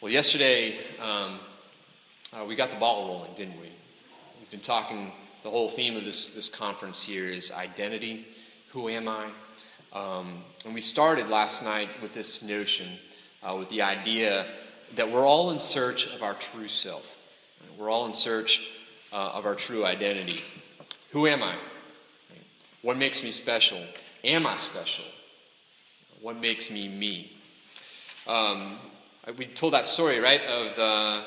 Well, yesterday um, uh, we got the ball rolling, didn't we? We've been talking, the whole theme of this, this conference here is identity. Who am I? Um, and we started last night with this notion, uh, with the idea that we're all in search of our true self. We're all in search uh, of our true identity. Who am I? What makes me special? Am I special? What makes me me? Um, we told that story, right, of the,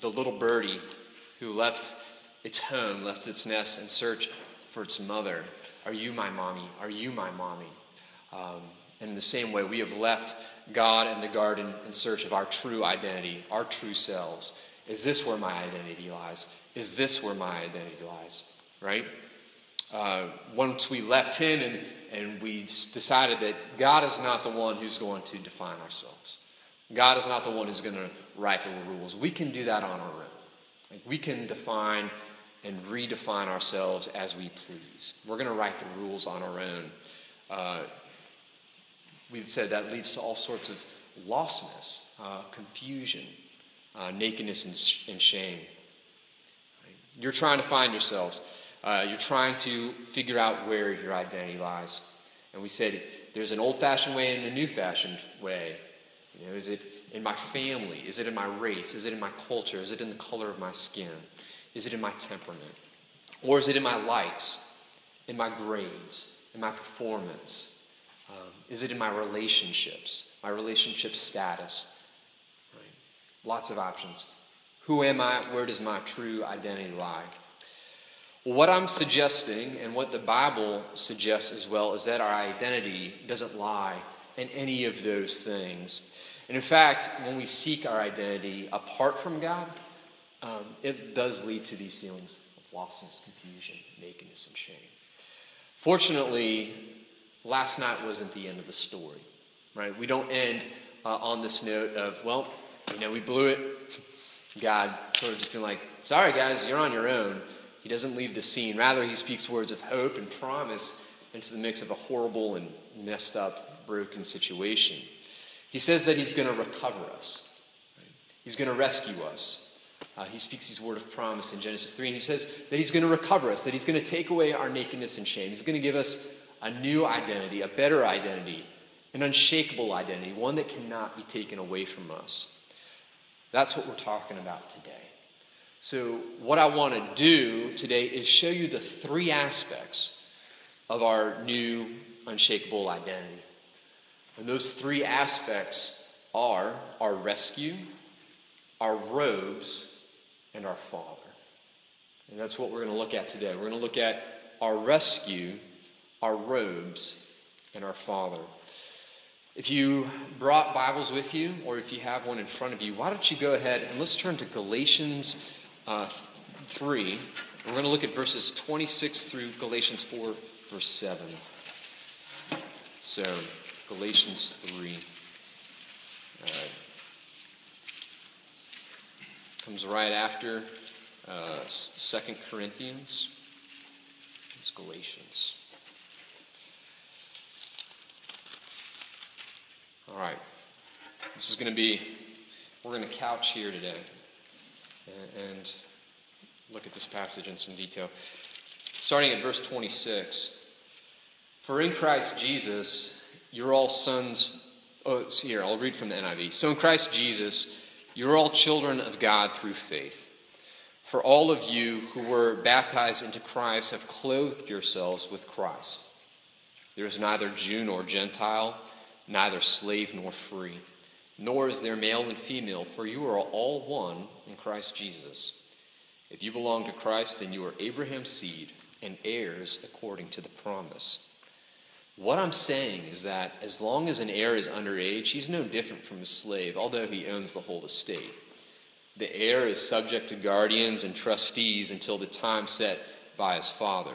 the little birdie who left its home, left its nest in search for its mother. Are you my mommy? Are you my mommy? Um, and in the same way, we have left God and the garden in search of our true identity, our true selves. Is this where my identity lies? Is this where my identity lies? Right? Uh, once we left Him and, and we decided that God is not the one who's going to define ourselves, God is not the one who's going to write the rules. We can do that on our own. Like we can define and redefine ourselves as we please. We're going to write the rules on our own. Uh, we've said that leads to all sorts of lostness, uh, confusion, uh, nakedness, and, sh- and shame. You're trying to find yourselves. Uh, you're trying to figure out where your identity lies. And we said there's an old fashioned way and a new fashioned way. You know, is it in my family? Is it in my race? Is it in my culture? Is it in the color of my skin? Is it in my temperament? Or is it in my likes, in my grades, in my performance? Um, is it in my relationships, my relationship status? Right? Lots of options. Who am I? Where does my true identity lie? What I'm suggesting, and what the Bible suggests as well, is that our identity doesn't lie in any of those things. And in fact, when we seek our identity apart from God, um, it does lead to these feelings of lostness, confusion, nakedness, and shame. Fortunately, last night wasn't the end of the story, right? We don't end uh, on this note of, well, you know, we blew it. God sort of just being like, sorry, guys, you're on your own. He doesn't leave the scene. Rather, he speaks words of hope and promise into the mix of a horrible and messed up, broken situation. He says that he's going to recover us, he's going to rescue us. Uh, he speaks his word of promise in Genesis 3, and he says that he's going to recover us, that he's going to take away our nakedness and shame. He's going to give us a new identity, a better identity, an unshakable identity, one that cannot be taken away from us. That's what we're talking about today. So, what I want to do today is show you the three aspects of our new unshakable identity. And those three aspects are our rescue, our robes, and our Father. And that's what we're going to look at today. We're going to look at our rescue, our robes, and our Father. If you brought Bibles with you, or if you have one in front of you, why don't you go ahead and let's turn to Galatians uh, 3. We're going to look at verses 26 through Galatians 4, verse 7. So, Galatians 3. Uh, comes right after uh, 2 Corinthians. It's Galatians. All right. This is going to be, we're going to couch here today and, and look at this passage in some detail. Starting at verse 26. For in Christ Jesus, you're all sons. Oh, here, I'll read from the NIV. So in Christ Jesus, you're all children of God through faith. For all of you who were baptized into Christ have clothed yourselves with Christ. There is neither Jew nor Gentile, neither slave nor free, nor is there male and female, for you are all one in Christ Jesus. If you belong to Christ, then you are Abraham's seed and heirs according to the promise. What I'm saying is that as long as an heir is underage, he's no different from a slave, although he owns the whole estate. The heir is subject to guardians and trustees until the time set by his father.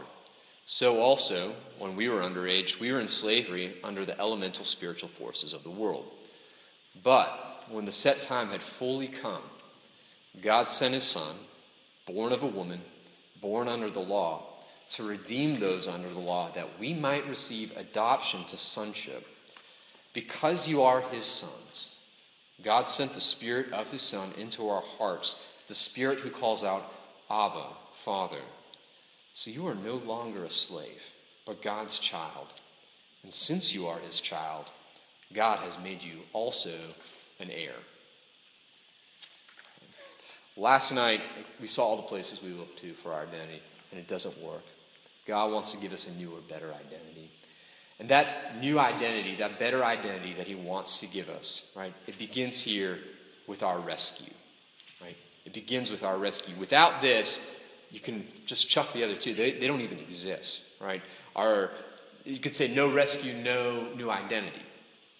So also, when we were underage, we were in slavery under the elemental spiritual forces of the world. But when the set time had fully come, God sent his Son, born of a woman, born under the law, to redeem those under the law, that we might receive adoption to sonship. Because you are his sons, God sent the Spirit of His Son into our hearts, the Spirit who calls out, Abba, Father. So you are no longer a slave, but God's child. And since you are His child, God has made you also an heir. Last night, we saw all the places we look to for our identity, and it doesn't work. God wants to give us a newer, better identity. And that new identity, that better identity that He wants to give us, right, it begins here with our rescue, right? It begins with our rescue. Without this, you can just chuck the other two. They, they don't even exist, right? Our, you could say no rescue, no new identity,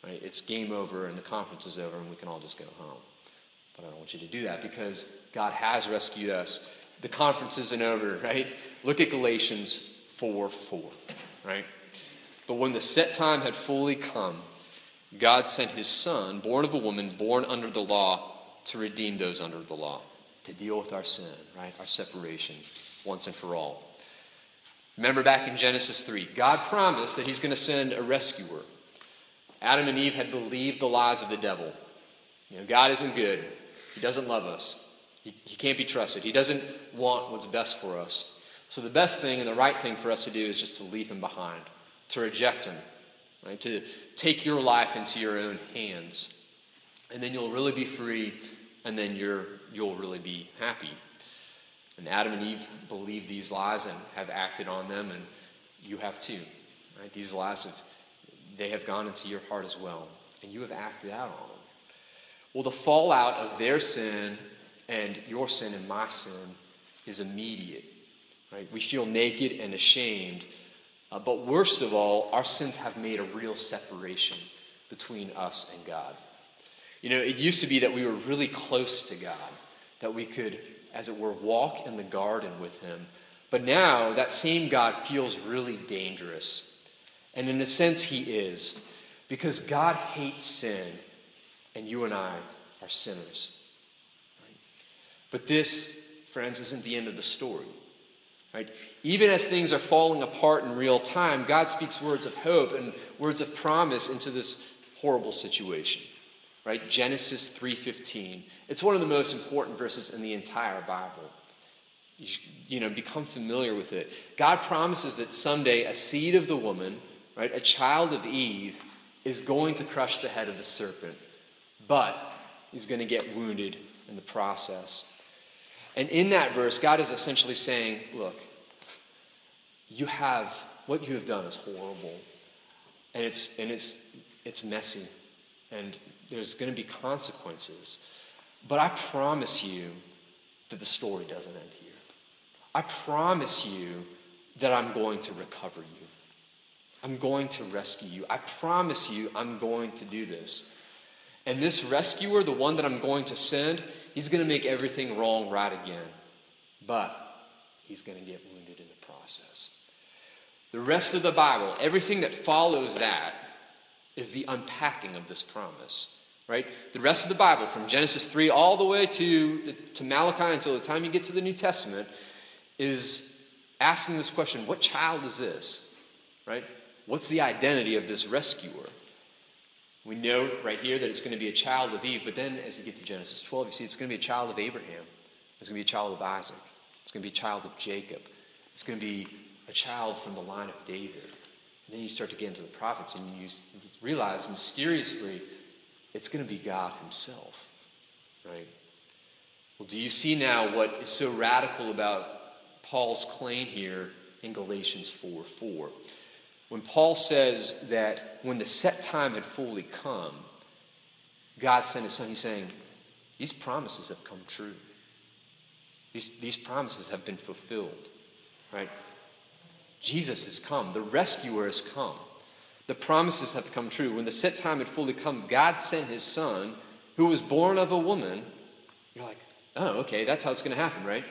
right? It's game over and the conference is over and we can all just go home. But I don't want you to do that because God has rescued us. The conference isn't over, right? Look at Galatians 4 4, right? But when the set time had fully come, God sent his son, born of a woman, born under the law, to redeem those under the law, to deal with our sin, right? Our separation once and for all. Remember back in Genesis 3, God promised that he's going to send a rescuer. Adam and Eve had believed the lies of the devil. You know, God isn't good. He doesn't love us. He, he can't be trusted. He doesn't want what's best for us. So the best thing and the right thing for us to do is just to leave him behind to reject him, right? To take your life into your own hands. And then you'll really be free, and then you're, you'll really be happy. And Adam and Eve believe these lies and have acted on them, and you have too. Right? These lies have they have gone into your heart as well, and you have acted out on them. Well, the fallout of their sin and your sin and my sin is immediate. Right? We feel naked and ashamed uh, but worst of all, our sins have made a real separation between us and God. You know, it used to be that we were really close to God, that we could, as it were, walk in the garden with Him. But now, that same God feels really dangerous. And in a sense, He is, because God hates sin, and you and I are sinners. But this, friends, isn't the end of the story. Right? Even as things are falling apart in real time, God speaks words of hope and words of promise into this horrible situation. Right? Genesis 3:15. It's one of the most important verses in the entire Bible. You, you know, become familiar with it. God promises that someday a seed of the woman, right, a child of Eve, is going to crush the head of the serpent, but he's going to get wounded in the process. And in that verse, God is essentially saying, look, you have, what you have done is horrible. And it's, and it's, it's messy. And there's going to be consequences. But I promise you that the story doesn't end here. I promise you that I'm going to recover you. I'm going to rescue you. I promise you I'm going to do this. And this rescuer, the one that I'm going to send, he's going to make everything wrong right again. But he's going to get wounded in the process. The rest of the Bible, everything that follows that, is the unpacking of this promise. Right? The rest of the Bible, from Genesis 3 all the way to, to Malachi until the time you get to the New Testament, is asking this question what child is this? Right? What's the identity of this rescuer? We know right here that it's going to be a child of Eve, but then as you get to Genesis 12, you see it's going to be a child of Abraham. It's going to be a child of Isaac. It's going to be a child of Jacob. It's going to be a child from the line of David. And then you start to get into the prophets and you realize mysteriously it's going to be God Himself. Right? Well, do you see now what is so radical about Paul's claim here in Galatians 4 4? When Paul says that when the set time had fully come, God sent his son, he's saying, these promises have come true. These, these promises have been fulfilled, right? Jesus has come. The rescuer has come. The promises have come true. When the set time had fully come, God sent his son, who was born of a woman. You're like, oh, okay, that's how it's going to happen, right?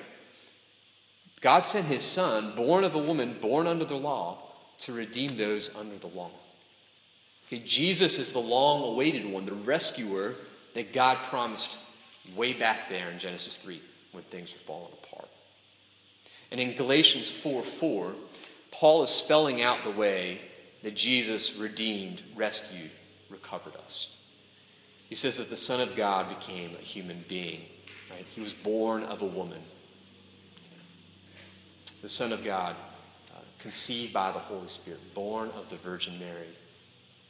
God sent his son, born of a woman, born under the law, to redeem those under the law. Okay, Jesus is the long awaited one, the rescuer that God promised way back there in Genesis 3 when things were falling apart. And in Galatians 4 4, Paul is spelling out the way that Jesus redeemed, rescued, recovered us. He says that the Son of God became a human being. Right? He was born of a woman. The Son of God, conceived by the Holy Spirit, born of the Virgin Mary.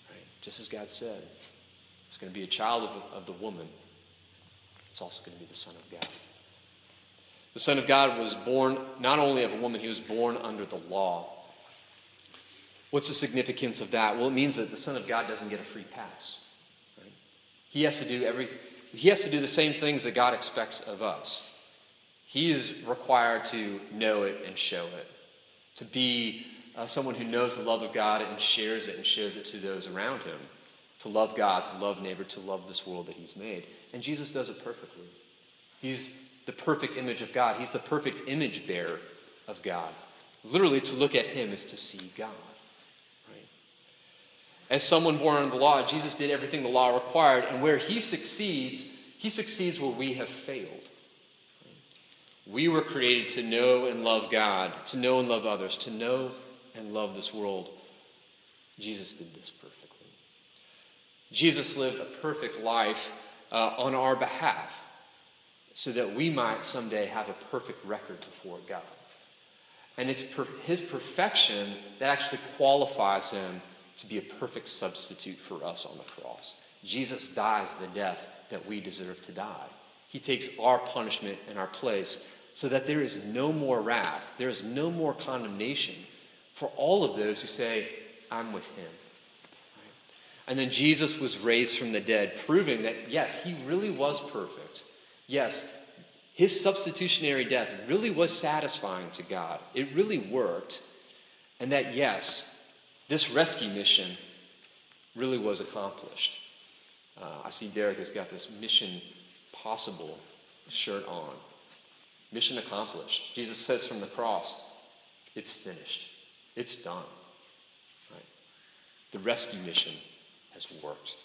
Right? Just as God said, it's going to be a child of, of the woman. It's also going to be the Son of God. The Son of God was born not only of a woman, he was born under the law. What's the significance of that? Well, it means that the Son of God doesn't get a free pass. Right? He has to do every, he has to do the same things that God expects of us. He is required to know it and show it, to be uh, someone who knows the love of God and shares it and shows it to those around him, to love God, to love neighbor, to love this world that He's made. And Jesus does it perfectly. He's the perfect image of God. He's the perfect image bearer of God. Literally, to look at Him is to see God. As someone born under the law, Jesus did everything the law required, and where he succeeds, he succeeds where we have failed. We were created to know and love God, to know and love others, to know and love this world. Jesus did this perfectly. Jesus lived a perfect life uh, on our behalf so that we might someday have a perfect record before God. And it's per- his perfection that actually qualifies him to be a perfect substitute for us on the cross. Jesus dies the death that we deserve to die. He takes our punishment in our place so that there is no more wrath, there is no more condemnation for all of those who say, I'm with him. And then Jesus was raised from the dead, proving that, yes, he really was perfect. Yes, his substitutionary death really was satisfying to God. It really worked. And that, yes, this rescue mission really was accomplished. Uh, I see Derek has got this mission possible shirt on. Mission accomplished. Jesus says from the cross, it's finished. It's done. Right? The rescue mission has worked.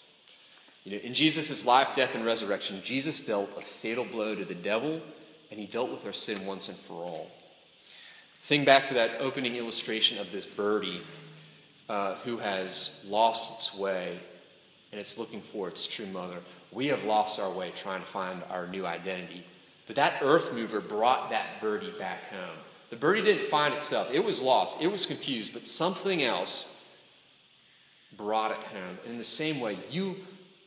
You know, in Jesus' life, death, and resurrection, Jesus dealt a fatal blow to the devil, and he dealt with our sin once and for all. Think back to that opening illustration of this birdie uh, who has lost its way and it's looking for its true mother. We have lost our way trying to find our new identity. But that earth mover brought that birdie back home. The birdie didn't find itself, it was lost, it was confused, but something else brought it home. And in the same way, you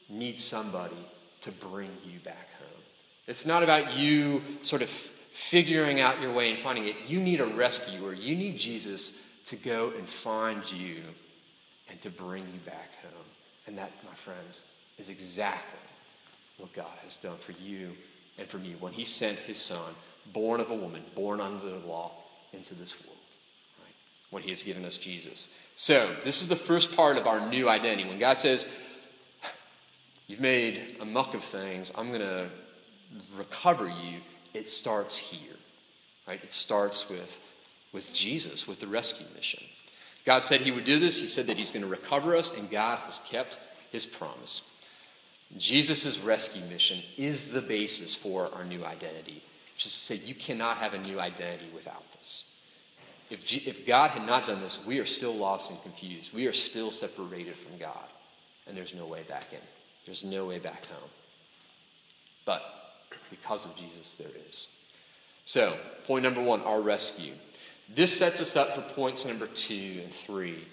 need somebody to bring you back home. It's not about you sort of figuring out your way and finding it. You need a rescuer. You need Jesus to go and find you and to bring you back home. And that, my friends, is exactly what God has done for you and for me when He sent His Son, born of a woman, born under the law, into this world. Right? When He has given us Jesus. So, this is the first part of our new identity. When God says, You've made a muck of things, I'm going to recover you, it starts here. Right? It starts with with Jesus, with the rescue mission. God said he would do this. He said that he's going to recover us, and God has kept his promise. Jesus' rescue mission is the basis for our new identity. Just to say, you cannot have a new identity without this. If, G- if God had not done this, we are still lost and confused. We are still separated from God, and there's no way back in. There's no way back home. But because of Jesus, there is. So, point number one our rescue. This sets us up for points number two and three.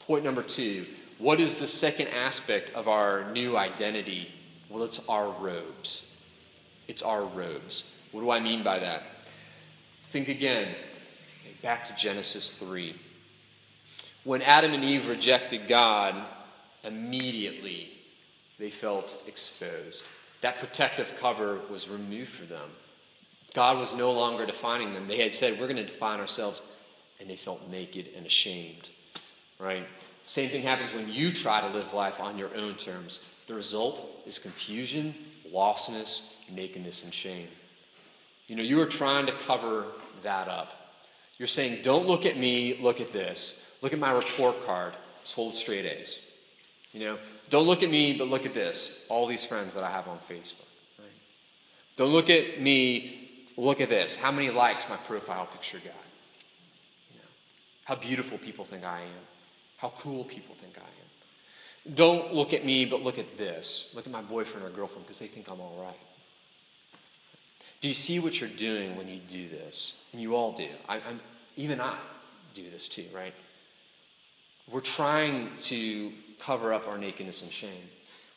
Point number two what is the second aspect of our new identity? Well, it's our robes. It's our robes. What do I mean by that? Think again, back to Genesis 3. When Adam and Eve rejected God, immediately they felt exposed. That protective cover was removed for them. God was no longer defining them. They had said, We're going to define ourselves, and they felt naked and ashamed. Right? Same thing happens when you try to live life on your own terms. The result is confusion, lostness, nakedness, and shame. You know, you are trying to cover that up. You're saying, Don't look at me, look at this. Look at my report card. It's full of straight A's. You know, don't look at me, but look at this. All these friends that I have on Facebook. Right? Don't look at me, Look at this. How many likes my profile picture got? You know, how beautiful people think I am. How cool people think I am. Don't look at me, but look at this. Look at my boyfriend or girlfriend because they think I'm all right. Do you see what you're doing when you do this? And you all do. I, am even I do this too, right? We're trying to cover up our nakedness and shame.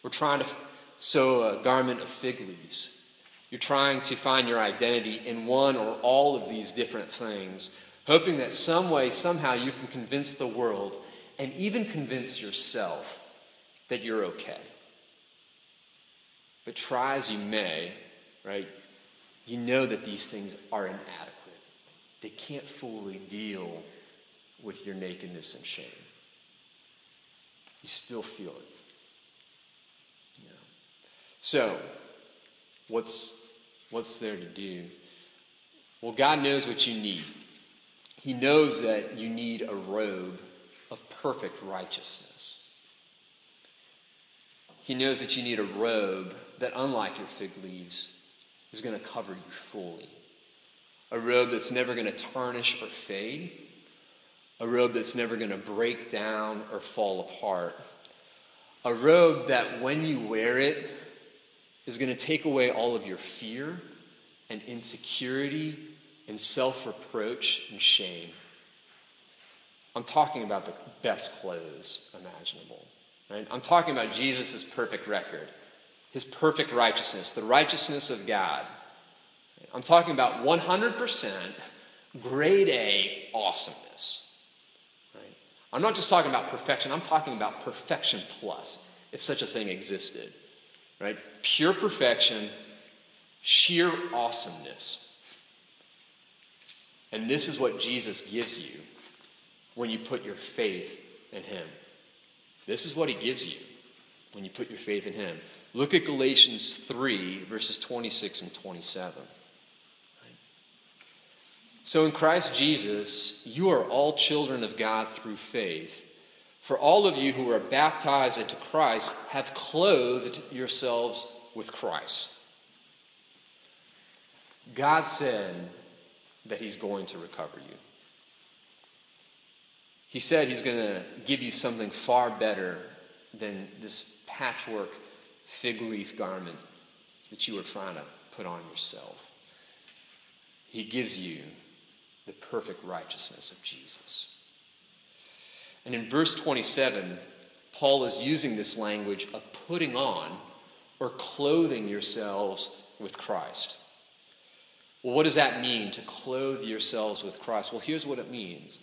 We're trying to sew a garment of fig leaves. You're trying to find your identity in one or all of these different things, hoping that some way, somehow, you can convince the world and even convince yourself that you're okay. But try as you may, right, you know that these things are inadequate. They can't fully deal with your nakedness and shame. You still feel it. Yeah. So, what's, what's there to do? Well, God knows what you need. He knows that you need a robe perfect righteousness. He knows that you need a robe that, unlike your fig leaves, is going to cover you fully. A robe that's never going to tarnish or fade. A robe that's never going to break down or fall apart. A robe that, when you wear it, is going to take away all of your fear and insecurity and self reproach and shame. I'm talking about the best clothes imaginable. Right? I'm talking about Jesus' perfect record, his perfect righteousness, the righteousness of God. I'm talking about 100% grade A awesomeness. Right? I'm not just talking about perfection, I'm talking about perfection plus, if such a thing existed. Right? Pure perfection, sheer awesomeness. And this is what Jesus gives you when you put your faith in Him. This is what He gives you when you put your faith in Him. Look at Galatians 3, verses 26 and 27. So in Christ Jesus, you are all children of God through faith. For all of you who are baptized into Christ have clothed yourselves with Christ. God said that He's going to recover you. He said he's going to give you something far better than this patchwork fig leaf garment that you were trying to put on yourself. He gives you the perfect righteousness of Jesus. And in verse 27, Paul is using this language of putting on or clothing yourselves with Christ. Well, what does that mean to clothe yourselves with Christ? Well, here's what it means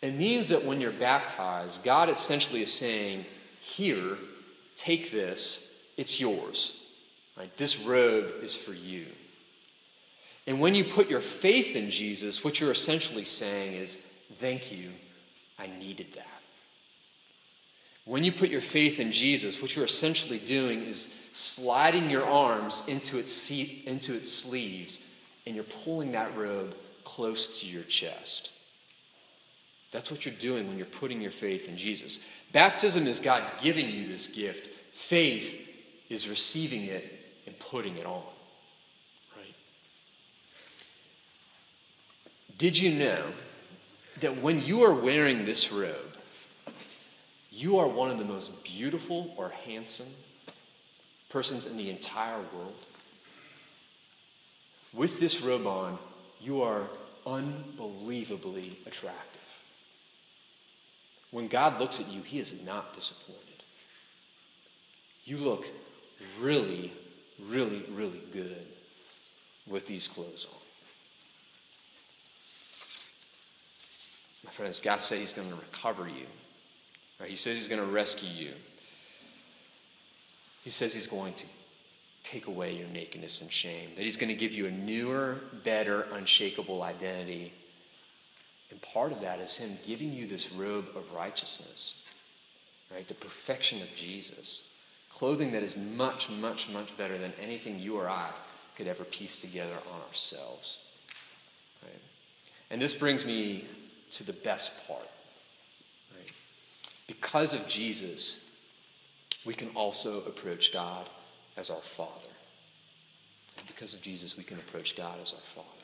it means that when you're baptized, God essentially is saying, Here, take this, it's yours. Right? This robe is for you. And when you put your faith in Jesus, what you're essentially saying is, Thank you, I needed that. When you put your faith in Jesus, what you're essentially doing is sliding your arms into its, seat, into its sleeves, and you're pulling that robe close to your chest. That's what you're doing when you're putting your faith in Jesus. Baptism is God giving you this gift. Faith is receiving it and putting it on. Right? Did you know that when you are wearing this robe, you are one of the most beautiful or handsome persons in the entire world? With this robe on, you are unbelievably attractive. When God looks at you, he is not disappointed. You look really, really, really good with these clothes on. My friends, God said he's going to recover you. Right? He says he's going to rescue you. He says he's going to take away your nakedness and shame, that he's going to give you a newer, better, unshakable identity and part of that is Him giving you this robe of righteousness, right? The perfection of Jesus. Clothing that is much, much, much better than anything you or I could ever piece together on ourselves. Right? And this brings me to the best part. Right? Because of Jesus, we can also approach God as our Father. And because of Jesus, we can approach God as our Father.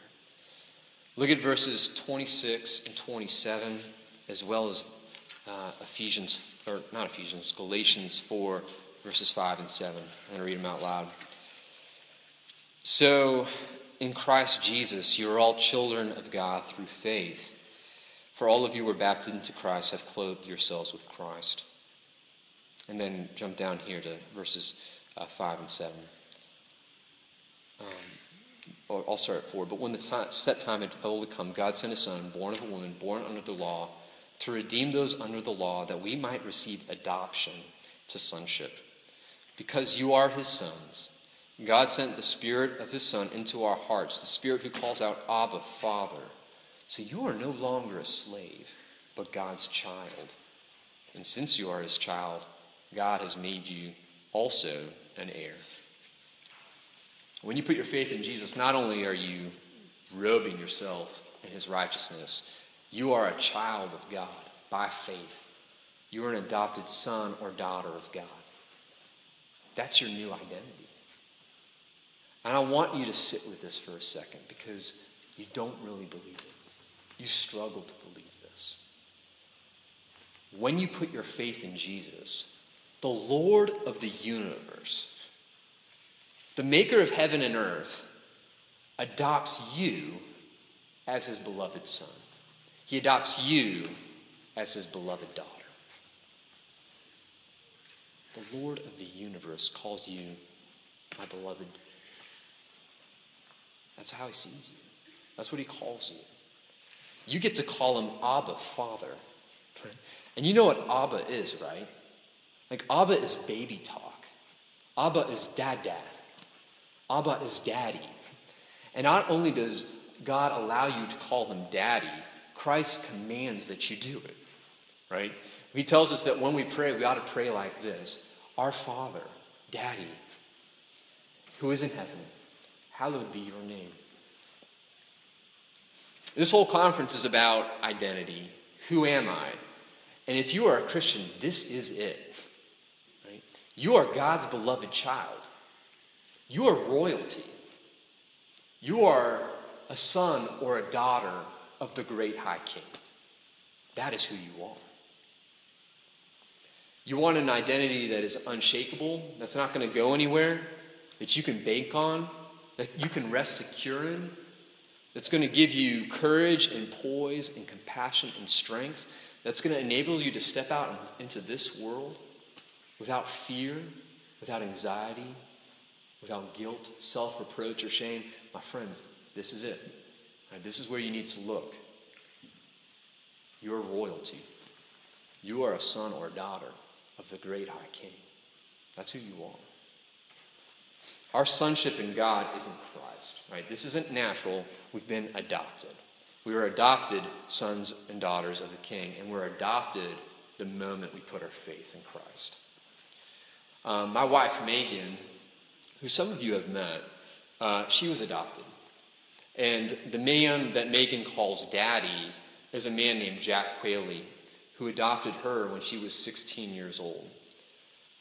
Look at verses 26 and 27, as well as uh, Ephesians, or not Ephesians, Galatians 4, verses 5 and 7. I'm going to read them out loud. So, in Christ Jesus, you are all children of God through faith. For all of you who were baptized into Christ, have clothed yourselves with Christ. And then jump down here to verses uh, 5 and 7. Um, I'll start at 4. But when the time, set time had fully come, God sent a son, born of a woman, born under the law, to redeem those under the law, that we might receive adoption to sonship. Because you are his sons, God sent the Spirit of his Son into our hearts, the Spirit who calls out, Abba, Father. So you are no longer a slave, but God's child. And since you are his child, God has made you also an heir. When you put your faith in Jesus, not only are you robing yourself in his righteousness, you are a child of God by faith. You are an adopted son or daughter of God. That's your new identity. And I want you to sit with this for a second because you don't really believe it. You struggle to believe this. When you put your faith in Jesus, the Lord of the universe, the maker of heaven and earth, adopts you as his beloved son. He adopts you as his beloved daughter. The Lord of the universe calls you my beloved. That's how he sees you. That's what he calls you. You get to call him Abba, Father. And you know what Abba is, right? Like, Abba is baby talk. Abba is dad dad. Abba is daddy. And not only does God allow you to call him daddy, Christ commands that you do it, right? He tells us that when we pray, we ought to pray like this Our Father, Daddy, who is in heaven, hallowed be your name. This whole conference is about identity. Who am I? And if you are a Christian, this is it. Right? You are God's beloved child. You are royalty. You are a son or a daughter of the great high king. That is who you are. You want an identity that is unshakable, that's not going to go anywhere, that you can bank on, that you can rest secure in, that's going to give you courage and poise and compassion and strength, that's going to enable you to step out into this world without fear, without anxiety, without guilt, self reproach, or shame. My friends, this is it. Right, this is where you need to look. You're royalty. You are a son or a daughter of the great high king. That's who you are. Our sonship in God is in Christ, right? This isn't natural. We've been adopted. We were adopted sons and daughters of the king, and we're adopted the moment we put our faith in Christ. Um, my wife, Megan, who some of you have met, uh, she was adopted. And the man that Megan calls daddy is a man named Jack Quayle, who adopted her when she was 16 years old.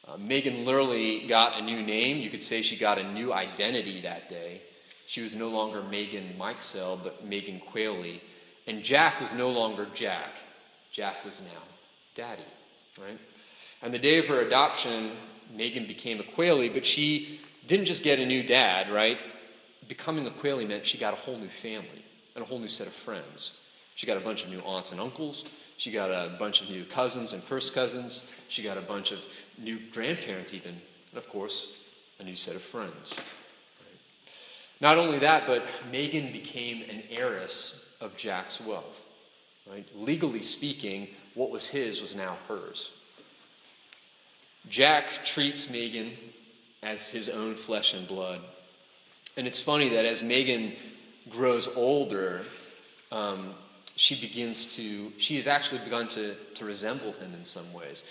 Uh, Megan literally got a new name. You could say she got a new identity that day. She was no longer Megan Mikesell, but Megan Quayle. And Jack was no longer Jack. Jack was now Daddy, right? And the day of her adoption, Megan became a Quayle, but she didn't just get a new dad, right? Becoming a Quayle meant she got a whole new family and a whole new set of friends. She got a bunch of new aunts and uncles. She got a bunch of new cousins and first cousins. She got a bunch of new grandparents, even. And of course, a new set of friends. Not only that, but Megan became an heiress of Jack's wealth. Right? Legally speaking, what was his was now hers. Jack treats Megan as his own flesh and blood. And it's funny that as Megan grows older, um, she begins to, she has actually begun to, to resemble him in some ways.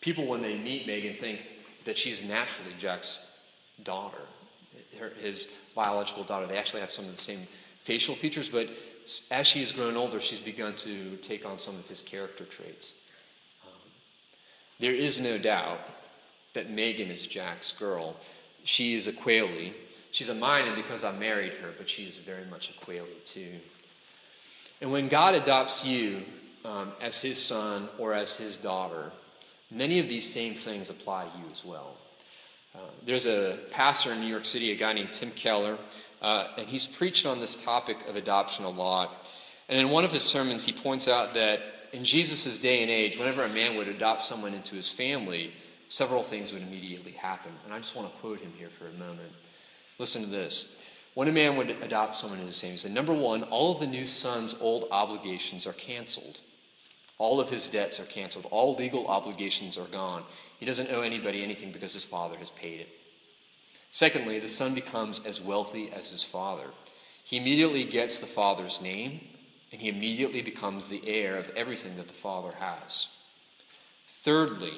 People, when they meet Megan, think that she's naturally Jack's daughter, her, his biological daughter. They actually have some of the same facial features, but as she has grown older, she's begun to take on some of his character traits. Um, there is no doubt that Megan is Jack's girl. She is a Quayle. She's a mine, and because I married her, but she is very much a Quayle too. And when God adopts you, um, as his son or as his daughter, many of these same things apply to you as well. Uh, there's a pastor in New York City, a guy named Tim Keller, uh, and he's preached on this topic of adoption a lot. And in one of his sermons, he points out that in Jesus' day and age, whenever a man would adopt someone into his family, several things would immediately happen. And I just want to quote him here for a moment. Listen to this. When a man would adopt someone into his family, he said, Number one, all of the new son's old obligations are canceled. All of his debts are canceled. All legal obligations are gone. He doesn't owe anybody anything because his father has paid it. Secondly, the son becomes as wealthy as his father. He immediately gets the father's name, and he immediately becomes the heir of everything that the father has. Thirdly,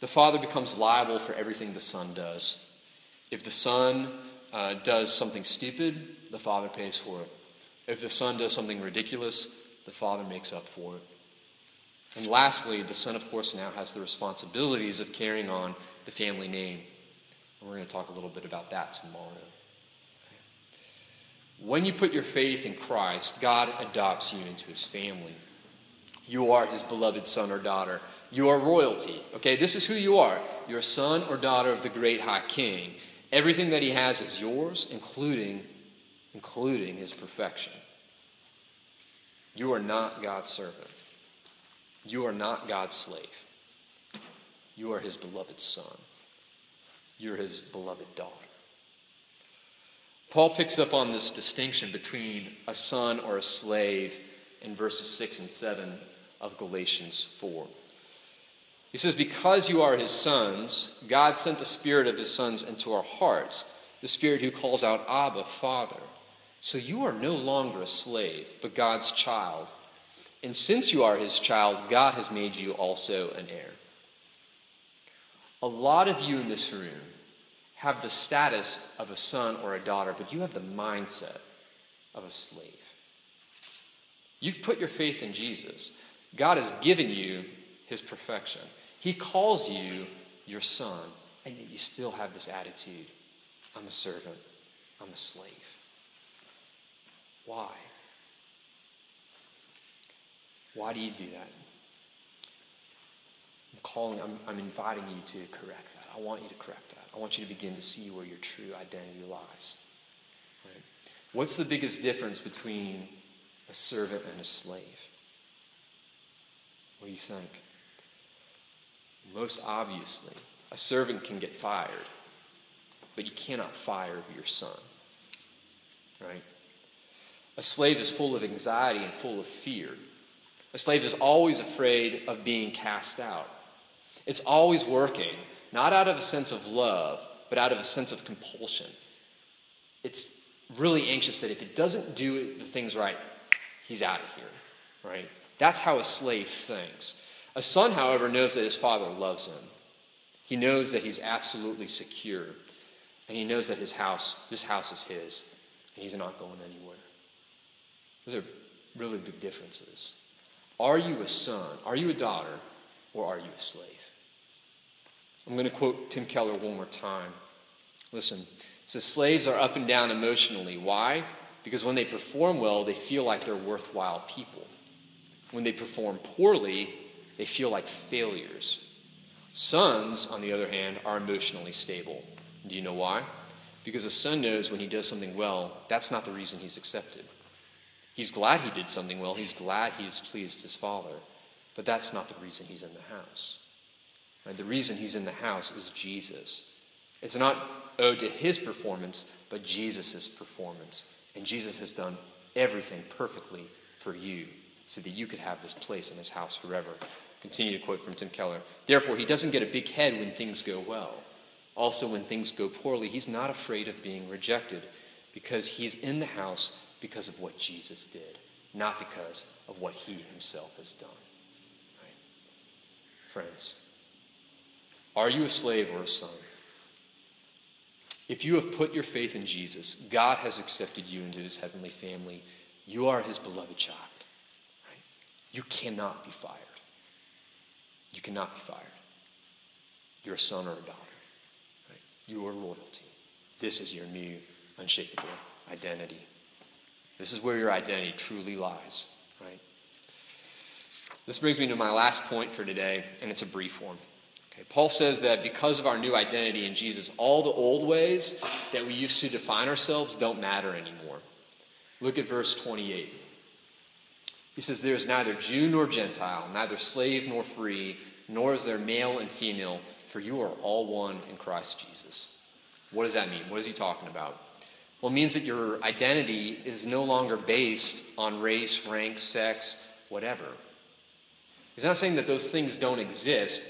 the father becomes liable for everything the son does. If the son uh, does something stupid, the father pays for it. If the son does something ridiculous, the father makes up for it. And lastly, the son, of course, now has the responsibilities of carrying on the family name. And we're going to talk a little bit about that tomorrow. When you put your faith in Christ, God adopts you into his family. You are his beloved son or daughter. You are royalty. Okay, this is who you are. You're son or daughter of the great high king. Everything that he has is yours, including, including his perfection. You are not God's servant. You are not God's slave. You are his beloved son. You're his beloved daughter. Paul picks up on this distinction between a son or a slave in verses 6 and 7 of Galatians 4. He says, Because you are his sons, God sent the Spirit of his sons into our hearts, the Spirit who calls out, Abba, Father. So you are no longer a slave, but God's child. And since you are his child, God has made you also an heir. A lot of you in this room have the status of a son or a daughter, but you have the mindset of a slave. You've put your faith in Jesus. God has given you his perfection. He calls you your son, and yet you still have this attitude I'm a servant, I'm a slave. Why? Why do you do that? I'm calling, I'm, I'm inviting you to correct that. I want you to correct that. I want you to begin to see where your true identity lies. Right? What's the biggest difference between a servant and a slave? What do you think? Most obviously, a servant can get fired, but you cannot fire your son. Right? A slave is full of anxiety and full of fear. A slave is always afraid of being cast out. It's always working, not out of a sense of love, but out of a sense of compulsion. It's really anxious that if it doesn't do the things right, he's out of here, right? That's how a slave thinks. A son, however, knows that his father loves him. He knows that he's absolutely secure, and he knows that his house, this house is his, and he's not going anywhere. Those are really big differences. Are you a son? Are you a daughter? Or are you a slave? I'm going to quote Tim Keller one more time. Listen. Says slaves are up and down emotionally. Why? Because when they perform well, they feel like they're worthwhile people. When they perform poorly, they feel like failures. Sons, on the other hand, are emotionally stable. Do you know why? Because a son knows when he does something well, that's not the reason he's accepted. He's glad he did something well. He's glad he's pleased his father. But that's not the reason he's in the house. Right? The reason he's in the house is Jesus. It's not owed to his performance, but Jesus' performance. And Jesus has done everything perfectly for you so that you could have this place in his house forever. Continue to quote from Tim Keller. Therefore, he doesn't get a big head when things go well. Also, when things go poorly, he's not afraid of being rejected because he's in the house because of what Jesus did, not because of what he himself has done. Right? Friends, are you a slave or a son? If you have put your faith in Jesus, God has accepted you into his heavenly family. You are his beloved child. Right? You cannot be fired. You cannot be fired. You're a son or a daughter. Right? You are royalty. This is your new, unshakable identity. This is where your identity truly lies, right? this brings me to my last point for today, and it's a brief one. Okay, Paul says that because of our new identity in Jesus, all the old ways that we used to define ourselves don't matter anymore. Look at verse 28. He says, There is neither Jew nor Gentile, neither slave nor free, nor is there male and female, for you are all one in Christ Jesus. What does that mean? What is he talking about? Well, it means that your identity is no longer based on race, rank, sex, whatever. He's not saying that those things don't exist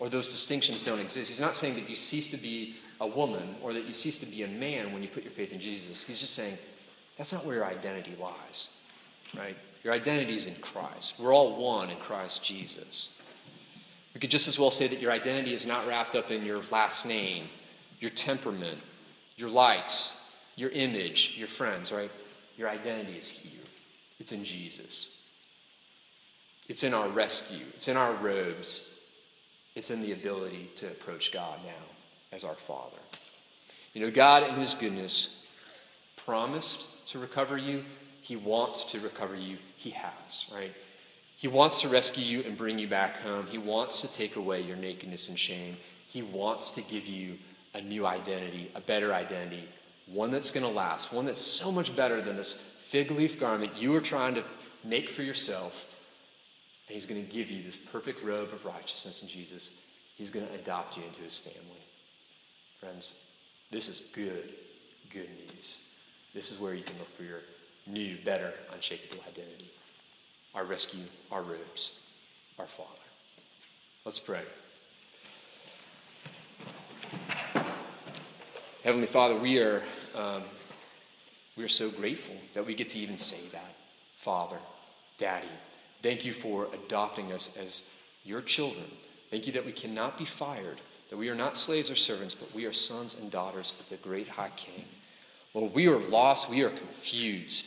or those distinctions don't exist. He's not saying that you cease to be a woman or that you cease to be a man when you put your faith in Jesus. He's just saying that's not where your identity lies, right? Your identity is in Christ. We're all one in Christ Jesus. We could just as well say that your identity is not wrapped up in your last name, your temperament, your likes, your image, your friends, right? Your identity is here. It's in Jesus. It's in our rescue. It's in our robes. It's in the ability to approach God now as our Father. You know, God, in His goodness, promised to recover you. He wants to recover you. He has, right? He wants to rescue you and bring you back home. He wants to take away your nakedness and shame. He wants to give you a new identity, a better identity, one that's going to last, one that's so much better than this fig leaf garment you were trying to make for yourself. And he's going to give you this perfect robe of righteousness in Jesus. He's going to adopt you into his family. Friends, this is good, good news. This is where you can look for your new, better, unshakable identity. Our rescue, our robes, our Father. Let's pray. Heavenly Father, we are, um, we are so grateful that we get to even say that. Father, Daddy, thank you for adopting us as your children. Thank you that we cannot be fired, that we are not slaves or servants, but we are sons and daughters of the great high king. Lord, we are lost, we are confused,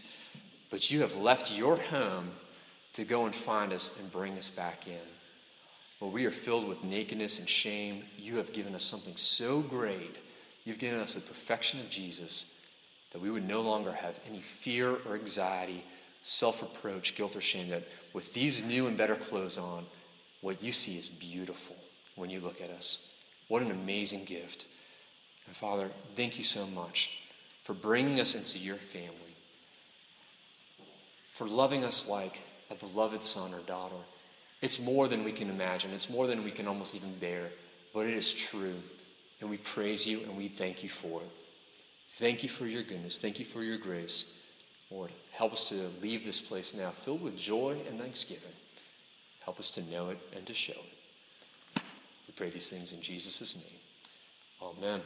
but you have left your home to go and find us and bring us back in. Lord, we are filled with nakedness and shame. You have given us something so great You've given us the perfection of Jesus that we would no longer have any fear or anxiety, self reproach, guilt, or shame. That with these new and better clothes on, what you see is beautiful when you look at us. What an amazing gift. And Father, thank you so much for bringing us into your family, for loving us like a beloved son or daughter. It's more than we can imagine, it's more than we can almost even bear, but it is true. And we praise you and we thank you for it. Thank you for your goodness. Thank you for your grace. Lord, help us to leave this place now filled with joy and thanksgiving. Help us to know it and to show it. We pray these things in Jesus' name. Amen.